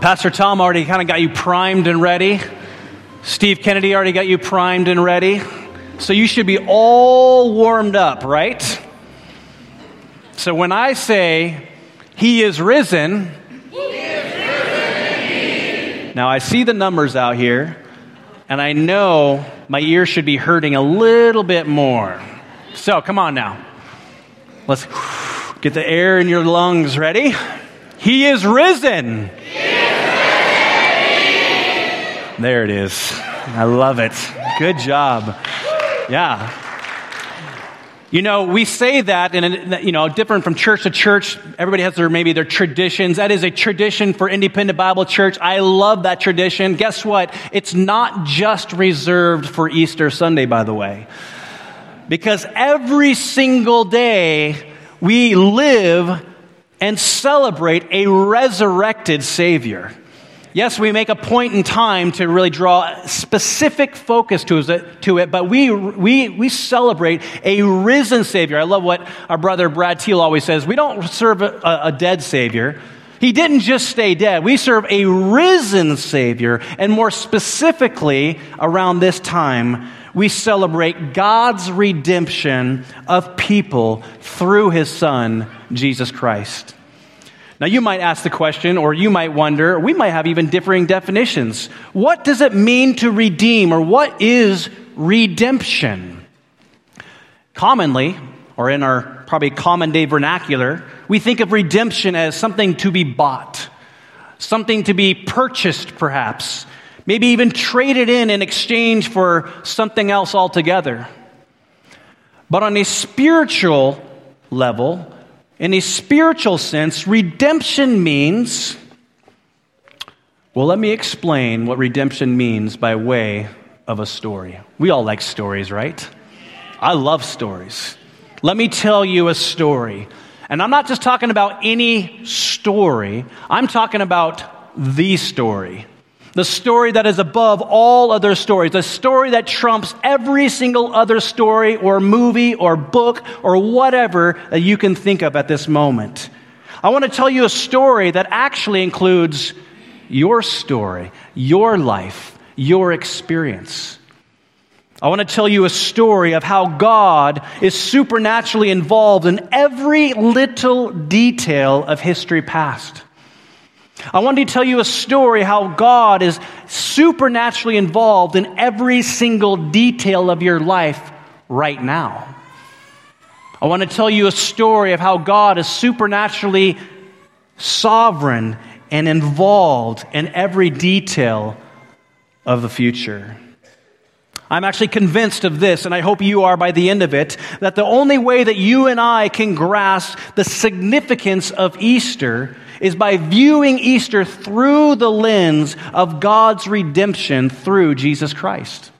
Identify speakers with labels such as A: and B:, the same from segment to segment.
A: Pastor Tom already kind of got you primed and ready. Steve Kennedy already got you primed and ready. So you should be all warmed up, right? So when I say, He is risen, now I see the numbers out here, and I know my ears should be hurting a little bit more. So come on now. Let's get the air in your lungs ready. He is risen. There it is. I love it. Good job. Yeah. You know, we say that, and you know, different from church to church. Everybody has their maybe their traditions. That is a tradition for Independent Bible Church. I love that tradition. Guess what? It's not just reserved for Easter Sunday, by the way, because every single day we live and celebrate a resurrected Savior. Yes, we make a point in time to really draw specific focus to it, to it, but we, we, we celebrate a risen Savior. I love what our brother Brad Teal always says. We don't serve a, a dead Savior. He didn't just stay dead. We serve a risen Savior. And more specifically, around this time, we celebrate God's redemption of people through His Son, Jesus Christ. Now, you might ask the question, or you might wonder, we might have even differing definitions. What does it mean to redeem, or what is redemption? Commonly, or in our probably common day vernacular, we think of redemption as something to be bought, something to be purchased, perhaps, maybe even traded in in exchange for something else altogether. But on a spiritual level, in a spiritual sense, redemption means, well, let me explain what redemption means by way of a story. We all like stories, right? I love stories. Let me tell you a story. And I'm not just talking about any story, I'm talking about the story the story that is above all other stories, the story that trumps every single other story or movie or book or whatever that you can think of at this moment. I want to tell you a story that actually includes your story, your life, your experience. I want to tell you a story of how God is supernaturally involved in every little detail of history past. I wanted to tell you a story how God is supernaturally involved in every single detail of your life right now. I want to tell you a story of how God is supernaturally sovereign and involved in every detail of the future. I'm actually convinced of this, and I hope you are by the end of it, that the only way that you and I can grasp the significance of Easter is by viewing Easter through the lens of God's redemption through Jesus Christ.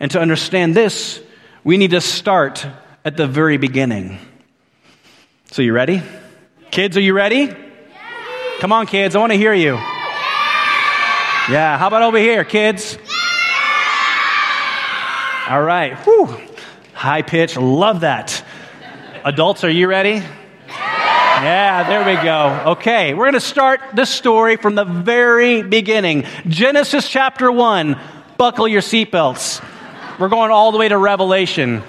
A: And to understand this, we need to start at the very beginning. So, you ready? Kids, are you ready? Come on, kids, I want to hear you. Yeah, how about over here, kids? All right. Whew. High pitch. Love that. Adults, are you ready? Yeah, there we go. Okay, we're going to start this story from the very beginning. Genesis chapter 1. Buckle your seatbelts. We're going all the way to Revelation.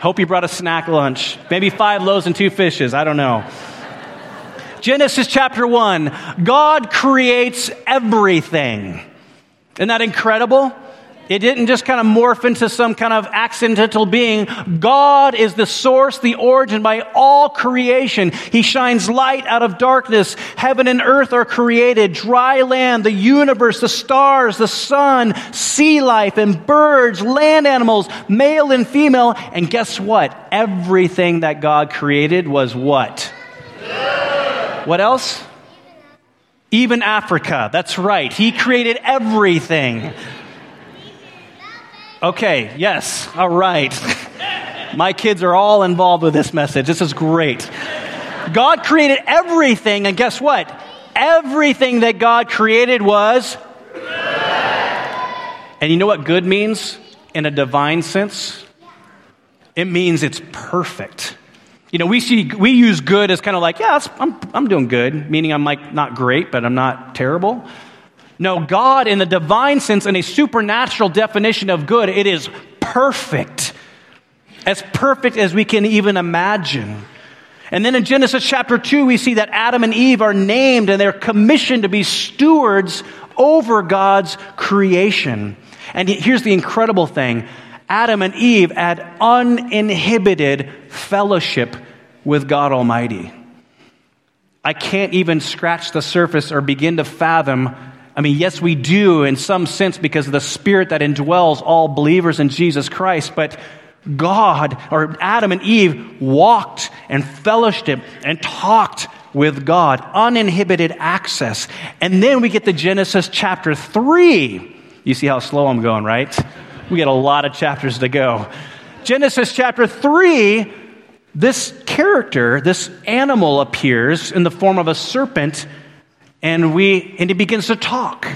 A: Hope you brought a snack lunch. Maybe five loaves and two fishes. I don't know. Genesis chapter 1. God creates everything. Isn't that incredible? It didn't just kind of morph into some kind of accidental being. God is the source, the origin by all creation. He shines light out of darkness. Heaven and earth are created. Dry land, the universe, the stars, the sun, sea life and birds, land animals, male and female. And guess what? Everything that God created was what? What else? Even Africa. That's right. He created everything. Okay, yes, all right. My kids are all involved with this message. This is great. God created everything, and guess what? Everything that God created was. And you know what good means in a divine sense? It means it's perfect. You know, we see, we use good as kind of like, yeah, I'm, I'm doing good, meaning I'm like not great, but I'm not terrible. No, God, in the divine sense, in a supernatural definition of good, it is perfect. As perfect as we can even imagine. And then in Genesis chapter 2, we see that Adam and Eve are named and they're commissioned to be stewards over God's creation. And here's the incredible thing Adam and Eve had uninhibited fellowship with God Almighty. I can't even scratch the surface or begin to fathom. I mean, yes, we do in some sense because of the spirit that indwells all believers in Jesus Christ, but God, or Adam and Eve, walked and fellowship and talked with God, uninhibited access. And then we get to Genesis chapter 3. You see how slow I'm going, right? We got a lot of chapters to go. Genesis chapter 3, this character, this animal appears in the form of a serpent, and, we, and he begins to talk,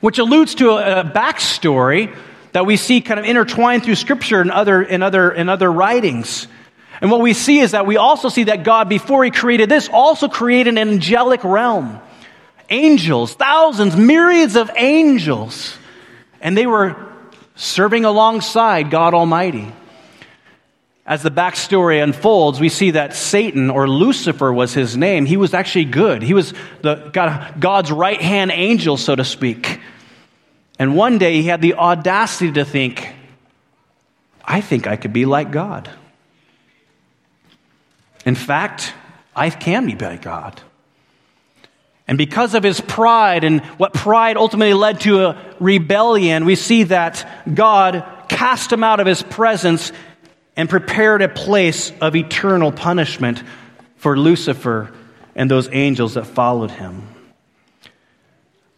A: which alludes to a, a backstory that we see kind of intertwined through Scripture and other, in, other, in other writings. And what we see is that we also see that God, before He created this, also created an angelic realm. Angels, thousands, myriads of angels. And they were serving alongside God Almighty. As the backstory unfolds, we see that Satan, or Lucifer was his name, he was actually good. He was the, God, God's right hand angel, so to speak. And one day he had the audacity to think, I think I could be like God. In fact, I can be like God. And because of his pride and what pride ultimately led to a rebellion, we see that God cast him out of his presence and prepared a place of eternal punishment for Lucifer and those angels that followed him.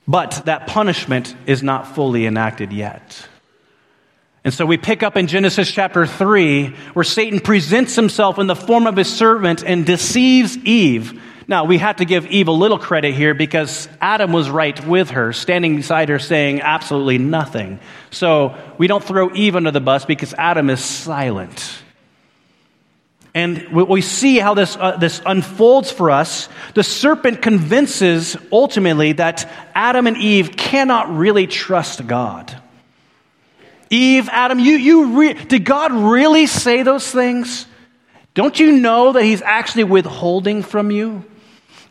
A: But that punishment is not fully enacted yet. And so we pick up in Genesis chapter 3 where Satan presents himself in the form of his servant and deceives Eve. Now, we have to give Eve a little credit here because Adam was right with her, standing beside her saying absolutely nothing. So we don't throw Eve under the bus because Adam is silent. And we see how this, uh, this unfolds for us. The serpent convinces ultimately that Adam and Eve cannot really trust God. Eve, Adam, you, you re- did God really say those things? Don't you know that He's actually withholding from you?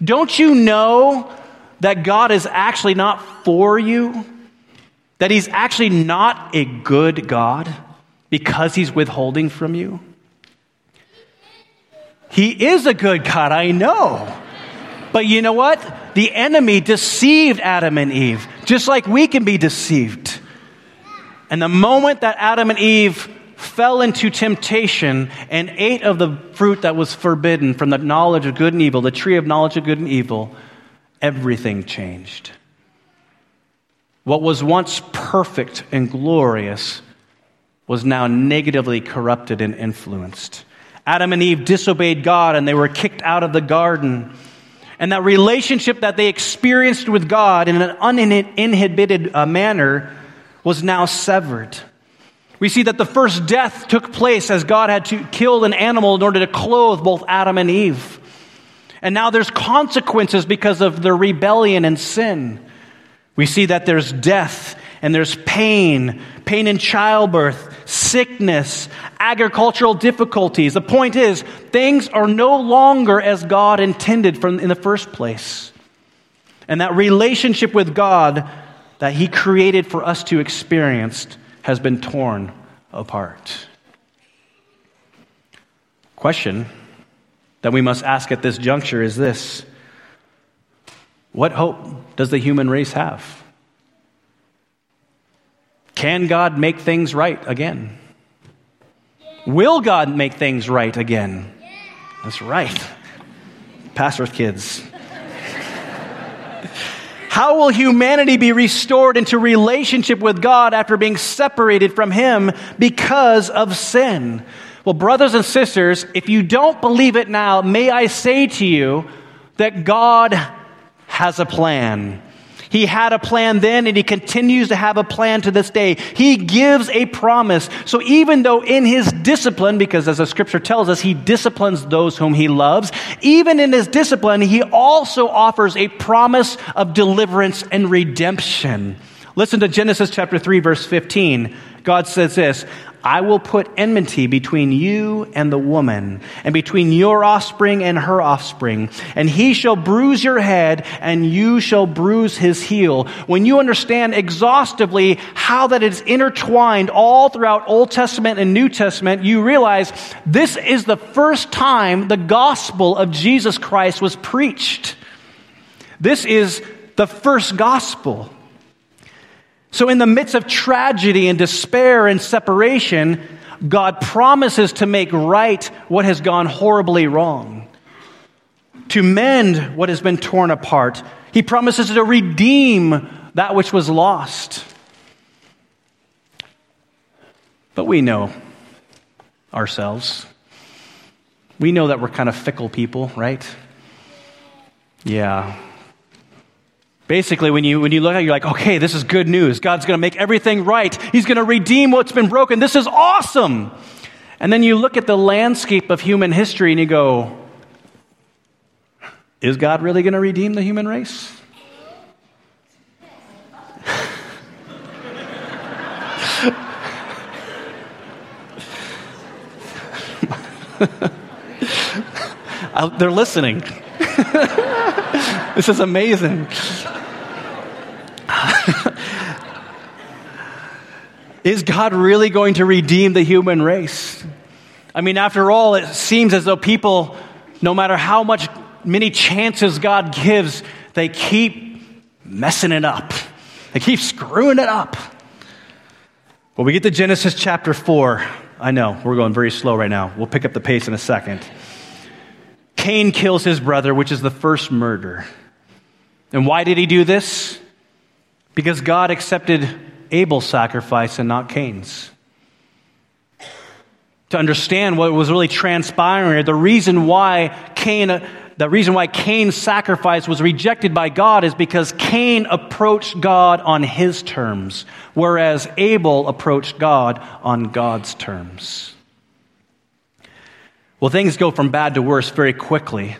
A: Don't you know that God is actually not for you? That He's actually not a good God because He's withholding from you? He is a good God, I know. But you know what? The enemy deceived Adam and Eve, just like we can be deceived. And the moment that Adam and Eve fell into temptation and ate of the fruit that was forbidden from the knowledge of good and evil, the tree of knowledge of good and evil, everything changed. What was once perfect and glorious was now negatively corrupted and influenced. Adam and Eve disobeyed God and they were kicked out of the garden. And that relationship that they experienced with God in an uninhibited uh, manner was now severed. We see that the first death took place as God had to kill an animal in order to clothe both Adam and Eve. And now there's consequences because of the rebellion and sin. We see that there's death and there's pain, pain in childbirth, sickness, agricultural difficulties. The point is, things are no longer as God intended from in the first place. And that relationship with God that He created for us to experience has been torn apart. Question that we must ask at this juncture is this What hope does the human race have? Can God make things right again? Will God make things right again? That's right. Pastor's kids. How will humanity be restored into relationship with God after being separated from Him because of sin? Well, brothers and sisters, if you don't believe it now, may I say to you that God has a plan. He had a plan then and he continues to have a plan to this day. He gives a promise. So even though in his discipline, because as the scripture tells us, he disciplines those whom he loves, even in his discipline, he also offers a promise of deliverance and redemption. Listen to Genesis chapter 3 verse 15. God says this, I will put enmity between you and the woman, and between your offspring and her offspring. And he shall bruise your head, and you shall bruise his heel. When you understand exhaustively how that is intertwined all throughout Old Testament and New Testament, you realize this is the first time the gospel of Jesus Christ was preached. This is the first gospel. So, in the midst of tragedy and despair and separation, God promises to make right what has gone horribly wrong, to mend what has been torn apart. He promises to redeem that which was lost. But we know ourselves. We know that we're kind of fickle people, right? Yeah. Basically, when you, when you look at it, you're like, okay, this is good news. God's going to make everything right. He's going to redeem what's been broken. This is awesome. And then you look at the landscape of human history and you go, is God really going to redeem the human race? They're listening. this is amazing. Is God really going to redeem the human race? I mean, after all, it seems as though people, no matter how much, many chances God gives, they keep messing it up. They keep screwing it up. Well, we get to Genesis chapter 4. I know, we're going very slow right now. We'll pick up the pace in a second. Cain kills his brother, which is the first murder. And why did he do this? Because God accepted Abel's sacrifice and not Cain's. To understand what was really transpiring, the reason why Cain, the reason why Cain's sacrifice was rejected by God is because Cain approached God on his terms, whereas Abel approached God on God's terms. Well, things go from bad to worse very quickly.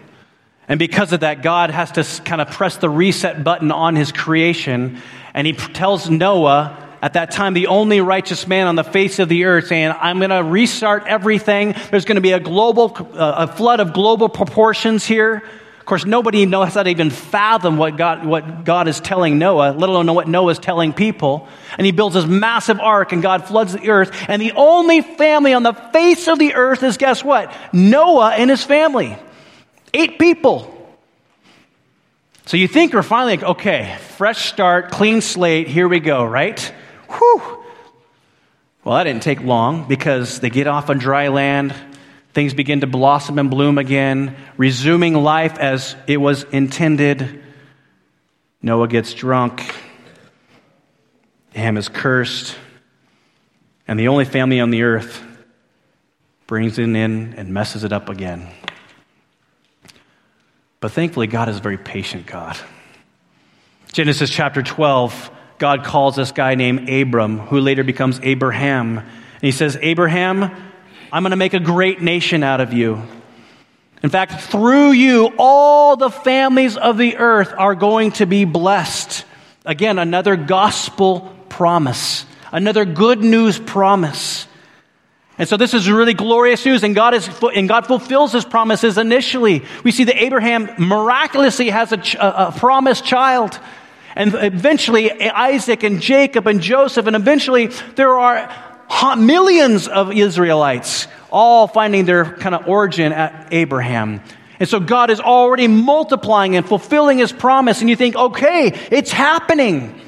A: And because of that, God has to kind of press the reset button on his creation. And he tells Noah at that time the only righteous man on the face of the earth, saying, I'm going to restart everything. There's going to be a global, uh, a flood of global proportions here. Of course, nobody knows how to even fathom what God, what God is telling Noah, let alone know what Noah is telling people. And he builds this massive ark, and God floods the earth. And the only family on the face of the earth is guess what? Noah and his family. Eight people. So you think we're finally like, okay, fresh start, clean slate, here we go, right? Whew. Well, that didn't take long because they get off on dry land. Things begin to blossom and bloom again, resuming life as it was intended. Noah gets drunk. Ham is cursed. And the only family on the earth brings it in and messes it up again. But thankfully, God is a very patient God. Genesis chapter 12 God calls this guy named Abram, who later becomes Abraham. And he says, Abraham, I'm going to make a great nation out of you. In fact, through you, all the families of the earth are going to be blessed. Again, another gospel promise, another good news promise. And so this is really glorious news, and God, is, and God fulfills his promises initially. We see that Abraham miraculously has a, a, a promised child. And eventually, Isaac and Jacob and Joseph, and eventually, there are millions of Israelites all finding their kind of origin at Abraham. And so God is already multiplying and fulfilling his promise, and you think, okay, it's happening.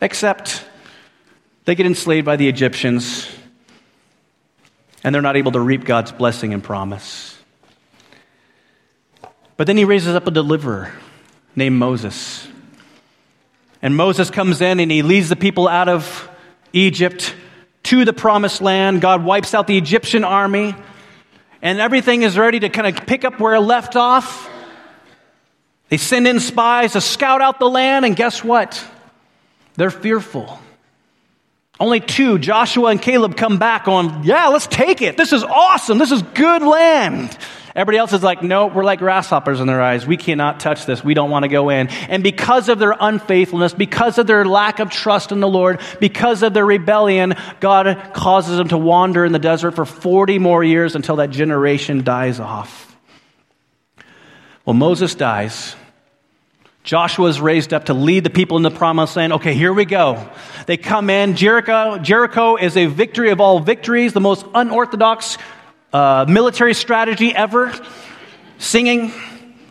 A: Except they get enslaved by the Egyptians, and they're not able to reap God's blessing and promise. But then he raises up a deliverer named Moses. And Moses comes in and he leads the people out of Egypt to the promised land. God wipes out the Egyptian army, and everything is ready to kind of pick up where it left off. They send in spies to scout out the land, and guess what? They're fearful. Only two, Joshua and Caleb, come back on, yeah, let's take it. This is awesome. This is good land. Everybody else is like, no, we're like grasshoppers in their eyes. We cannot touch this. We don't want to go in. And because of their unfaithfulness, because of their lack of trust in the Lord, because of their rebellion, God causes them to wander in the desert for 40 more years until that generation dies off. Well, Moses dies. Joshua is raised up to lead the people in the promised land. Okay, here we go. They come in. Jericho, Jericho is a victory of all victories, the most unorthodox uh, military strategy ever. Singing,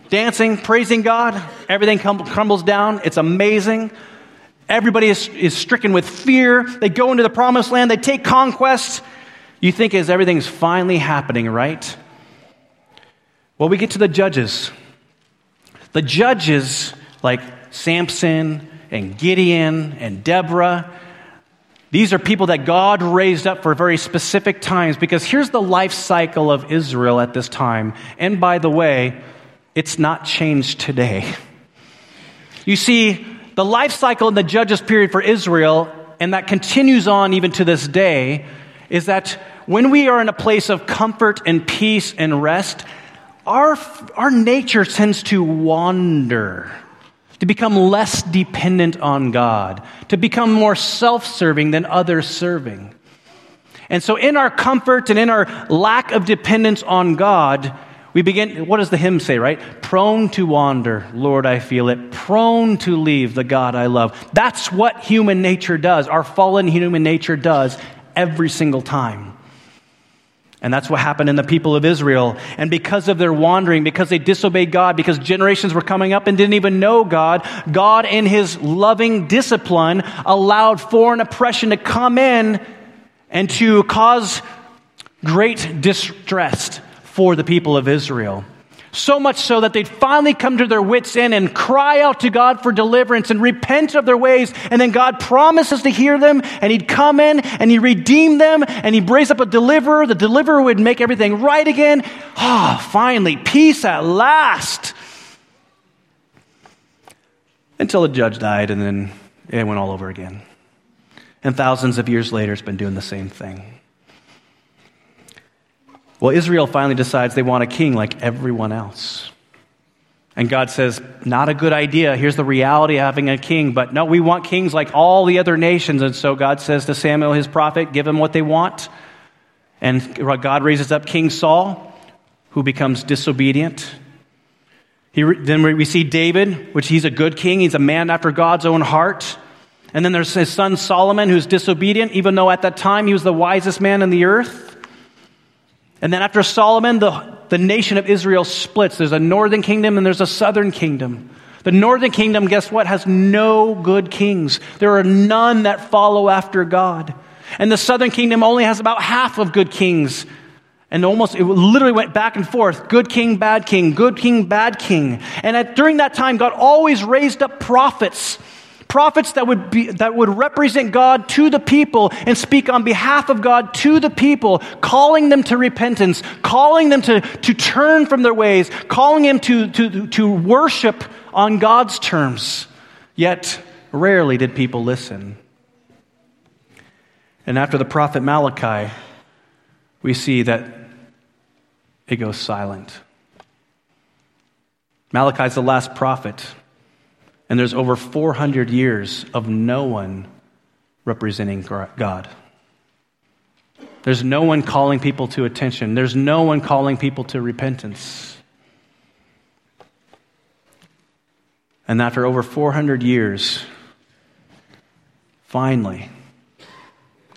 A: dancing, praising God. Everything crumbles down. It's amazing. Everybody is, is stricken with fear. They go into the promised land. They take conquest. You think as everything's finally happening, right? Well, we get to the judges. The judges like Samson and Gideon and Deborah. These are people that God raised up for very specific times because here's the life cycle of Israel at this time. And by the way, it's not changed today. You see, the life cycle in the Judges period for Israel, and that continues on even to this day, is that when we are in a place of comfort and peace and rest, our, our nature tends to wander to become less dependent on God, to become more self serving than others serving. And so, in our comfort and in our lack of dependence on God, we begin, what does the hymn say, right? Prone to wander, Lord, I feel it. Prone to leave the God I love. That's what human nature does, our fallen human nature does every single time. And that's what happened in the people of Israel. And because of their wandering, because they disobeyed God, because generations were coming up and didn't even know God, God, in his loving discipline, allowed foreign oppression to come in and to cause great distress for the people of Israel. So much so that they'd finally come to their wits' end and cry out to God for deliverance and repent of their ways. And then God promises to hear them, and He'd come in and He'd redeem them, and He'd raise up a deliverer. The deliverer would make everything right again. Ah, oh, finally, peace at last. Until the judge died, and then it went all over again. And thousands of years later, it's been doing the same thing. Well, Israel finally decides they want a king like everyone else. And God says, Not a good idea. Here's the reality of having a king. But no, we want kings like all the other nations. And so God says to Samuel, his prophet, Give them what they want. And God raises up King Saul, who becomes disobedient. He, then we see David, which he's a good king. He's a man after God's own heart. And then there's his son Solomon, who's disobedient, even though at that time he was the wisest man in the earth. And then after Solomon, the, the nation of Israel splits. There's a northern kingdom and there's a southern kingdom. The northern kingdom, guess what, has no good kings. There are none that follow after God. And the southern kingdom only has about half of good kings. And almost, it literally went back and forth good king, bad king, good king, bad king. And at, during that time, God always raised up prophets prophets that would, be, that would represent God to the people and speak on behalf of God to the people, calling them to repentance, calling them to, to turn from their ways, calling them to, to, to worship on God's terms. Yet, rarely did people listen. And after the prophet Malachi, we see that it goes silent. Malachi is the last prophet. And there's over 400 years of no one representing God. There's no one calling people to attention. There's no one calling people to repentance. And after over 400 years, finally,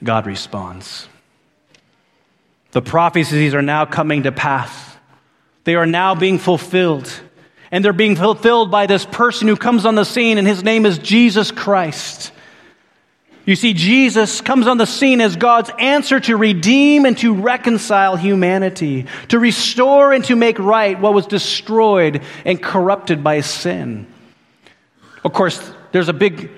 A: God responds. The prophecies are now coming to pass. They are now being fulfilled and they're being fulfilled by this person who comes on the scene, and his name is Jesus Christ. You see, Jesus comes on the scene as God's answer to redeem and to reconcile humanity, to restore and to make right what was destroyed and corrupted by sin. Of course, there's a big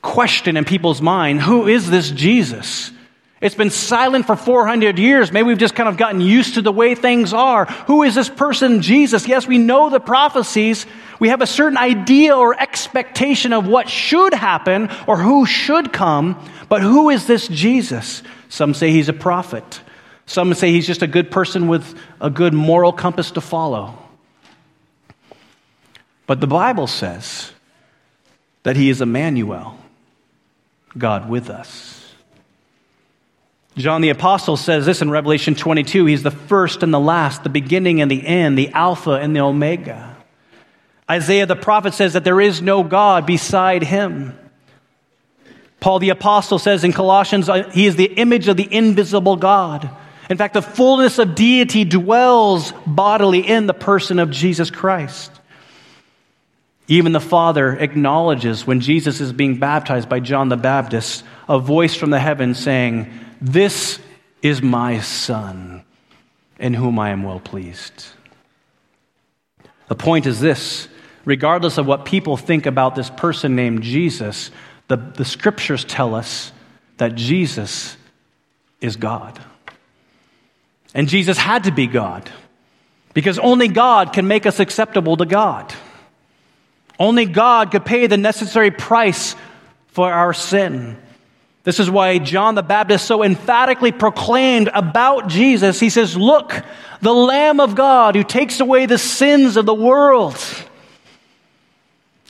A: question in people's mind who is this Jesus? It's been silent for 400 years. Maybe we've just kind of gotten used to the way things are. Who is this person, Jesus? Yes, we know the prophecies. We have a certain idea or expectation of what should happen or who should come. But who is this Jesus? Some say he's a prophet. Some say he's just a good person with a good moral compass to follow. But the Bible says that he is Emmanuel, God with us. John the Apostle says this in Revelation 22 He's the first and the last, the beginning and the end, the Alpha and the Omega. Isaiah the prophet says that there is no God beside him. Paul the Apostle says in Colossians, uh, He is the image of the invisible God. In fact, the fullness of deity dwells bodily in the person of Jesus Christ. Even the Father acknowledges when Jesus is being baptized by John the Baptist, a voice from the heavens saying, This is my Son, in whom I am well pleased. The point is this regardless of what people think about this person named Jesus, the, the scriptures tell us that Jesus is God. And Jesus had to be God because only God can make us acceptable to God. Only God could pay the necessary price for our sin. This is why John the Baptist so emphatically proclaimed about Jesus. He says, Look, the Lamb of God who takes away the sins of the world.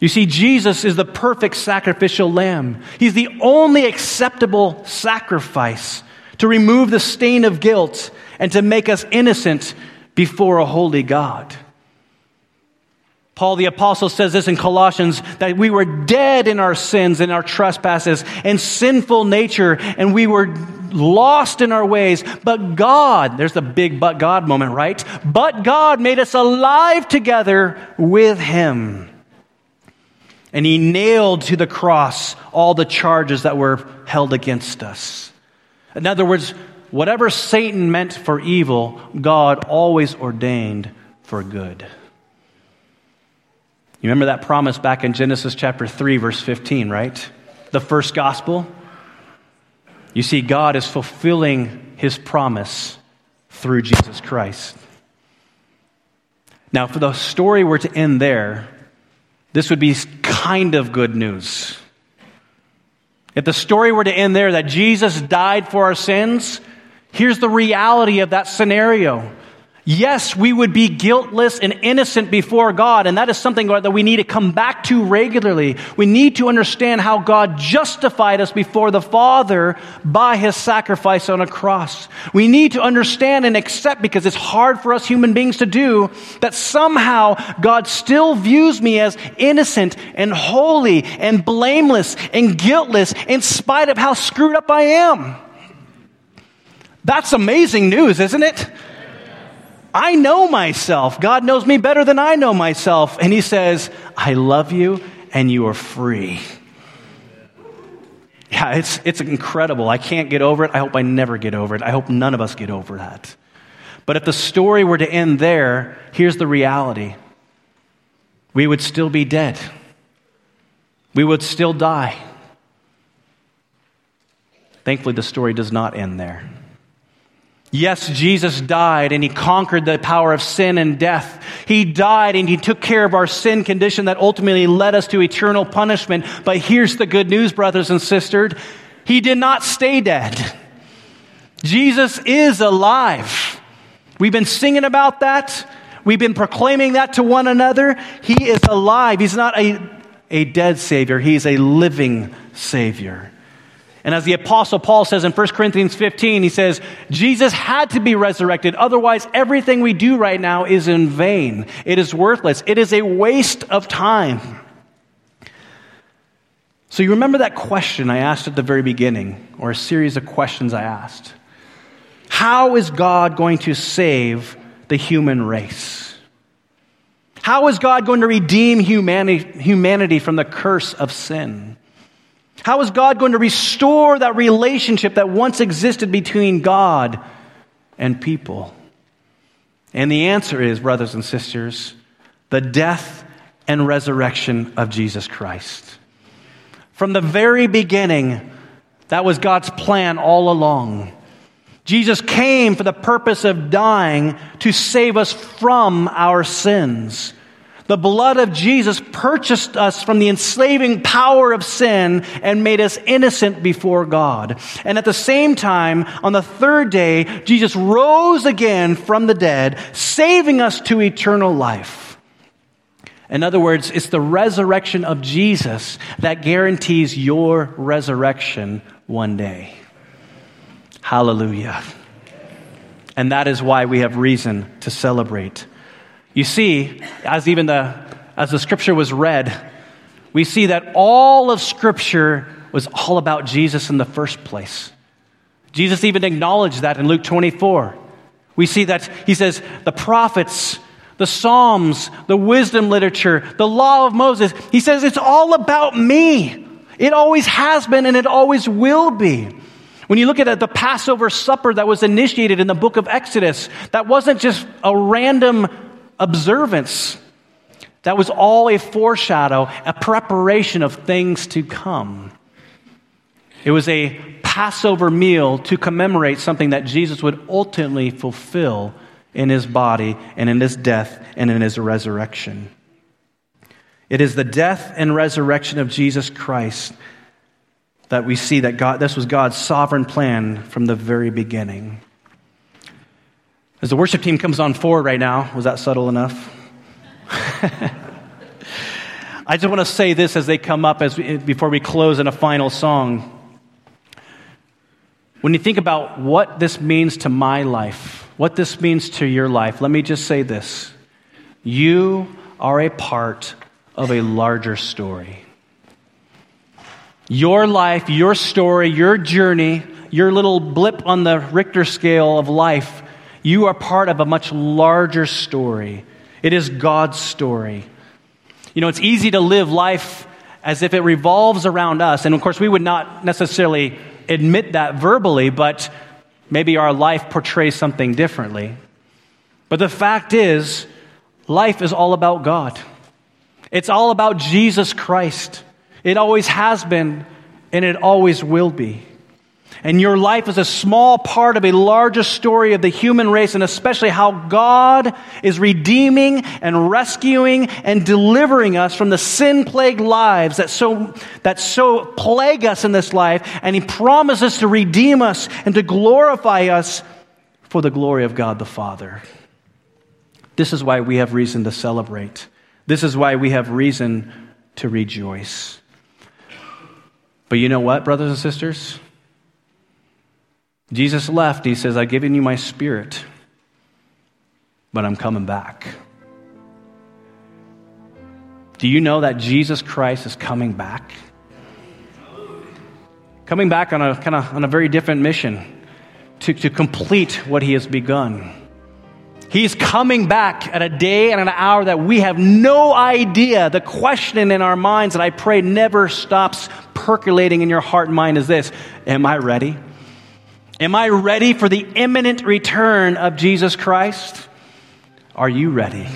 A: You see, Jesus is the perfect sacrificial lamb. He's the only acceptable sacrifice to remove the stain of guilt and to make us innocent before a holy God. Paul the Apostle says this in Colossians that we were dead in our sins and our trespasses and sinful nature, and we were lost in our ways. But God, there's the big but God moment, right? But God made us alive together with Him. And He nailed to the cross all the charges that were held against us. In other words, whatever Satan meant for evil, God always ordained for good. You remember that promise back in Genesis chapter 3, verse 15, right? The first gospel. You see, God is fulfilling his promise through Jesus Christ. Now, if the story were to end there, this would be kind of good news. If the story were to end there that Jesus died for our sins, here's the reality of that scenario. Yes, we would be guiltless and innocent before God, and that is something that we need to come back to regularly. We need to understand how God justified us before the Father by his sacrifice on a cross. We need to understand and accept, because it's hard for us human beings to do, that somehow God still views me as innocent and holy and blameless and guiltless in spite of how screwed up I am. That's amazing news, isn't it? I know myself. God knows me better than I know myself. And He says, I love you and you are free. Yeah, it's, it's incredible. I can't get over it. I hope I never get over it. I hope none of us get over that. But if the story were to end there, here's the reality we would still be dead, we would still die. Thankfully, the story does not end there. Yes, Jesus died and he conquered the power of sin and death. He died and he took care of our sin condition that ultimately led us to eternal punishment. But here's the good news, brothers and sisters. He did not stay dead. Jesus is alive. We've been singing about that. We've been proclaiming that to one another. He is alive. He's not a, a dead Savior, He's a living Savior. And as the Apostle Paul says in 1 Corinthians 15, he says, Jesus had to be resurrected. Otherwise, everything we do right now is in vain. It is worthless. It is a waste of time. So, you remember that question I asked at the very beginning, or a series of questions I asked? How is God going to save the human race? How is God going to redeem humanity, humanity from the curse of sin? How is God going to restore that relationship that once existed between God and people? And the answer is, brothers and sisters, the death and resurrection of Jesus Christ. From the very beginning, That was God's plan all along. Jesus came for the purpose of dying to save us from our sins. The blood of Jesus purchased us from the enslaving power of sin and made us innocent before God. And at the same time, on the third day, Jesus rose again from the dead, saving us to eternal life. In other words, it's the resurrection of Jesus that guarantees your resurrection one day. Hallelujah. And that is why we have reason to celebrate. You see, as even the, as the scripture was read, we see that all of scripture was all about Jesus in the first place. Jesus even acknowledged that in Luke 24. We see that he says, the prophets, the Psalms, the wisdom literature, the law of Moses, he says, it's all about me. It always has been and it always will be. When you look at the Passover supper that was initiated in the book of Exodus, that wasn't just a random observance. That was all a foreshadow, a preparation of things to come. It was a Passover meal to commemorate something that Jesus would ultimately fulfill in his body and in his death and in his resurrection. It is the death and resurrection of Jesus Christ that we see that God, this was God's sovereign plan from the very beginning. As the worship team comes on forward right now, was that subtle enough? I just want to say this as they come up as we, before we close in a final song. When you think about what this means to my life, what this means to your life, let me just say this. You are a part of a larger story. Your life, your story, your journey, your little blip on the Richter scale of life you are part of a much larger story. It is God's story. You know, it's easy to live life as if it revolves around us. And of course, we would not necessarily admit that verbally, but maybe our life portrays something differently. But the fact is, life is all about God. It's all about Jesus Christ. It always has been, and it always will be. And your life is a small part of a larger story of the human race, and especially how God is redeeming and rescuing and delivering us from the sin plagued lives that so, that so plague us in this life. And He promises to redeem us and to glorify us for the glory of God the Father. This is why we have reason to celebrate. This is why we have reason to rejoice. But you know what, brothers and sisters? Jesus left. He says, I've given you my spirit, but I'm coming back. Do you know that Jesus Christ is coming back? Coming back on a kind of on a very different mission to, to complete what he has begun. He's coming back at a day and an hour that we have no idea. The question in our minds that I pray never stops percolating in your heart and mind is this Am I ready? Am I ready for the imminent return of Jesus Christ? Are you ready?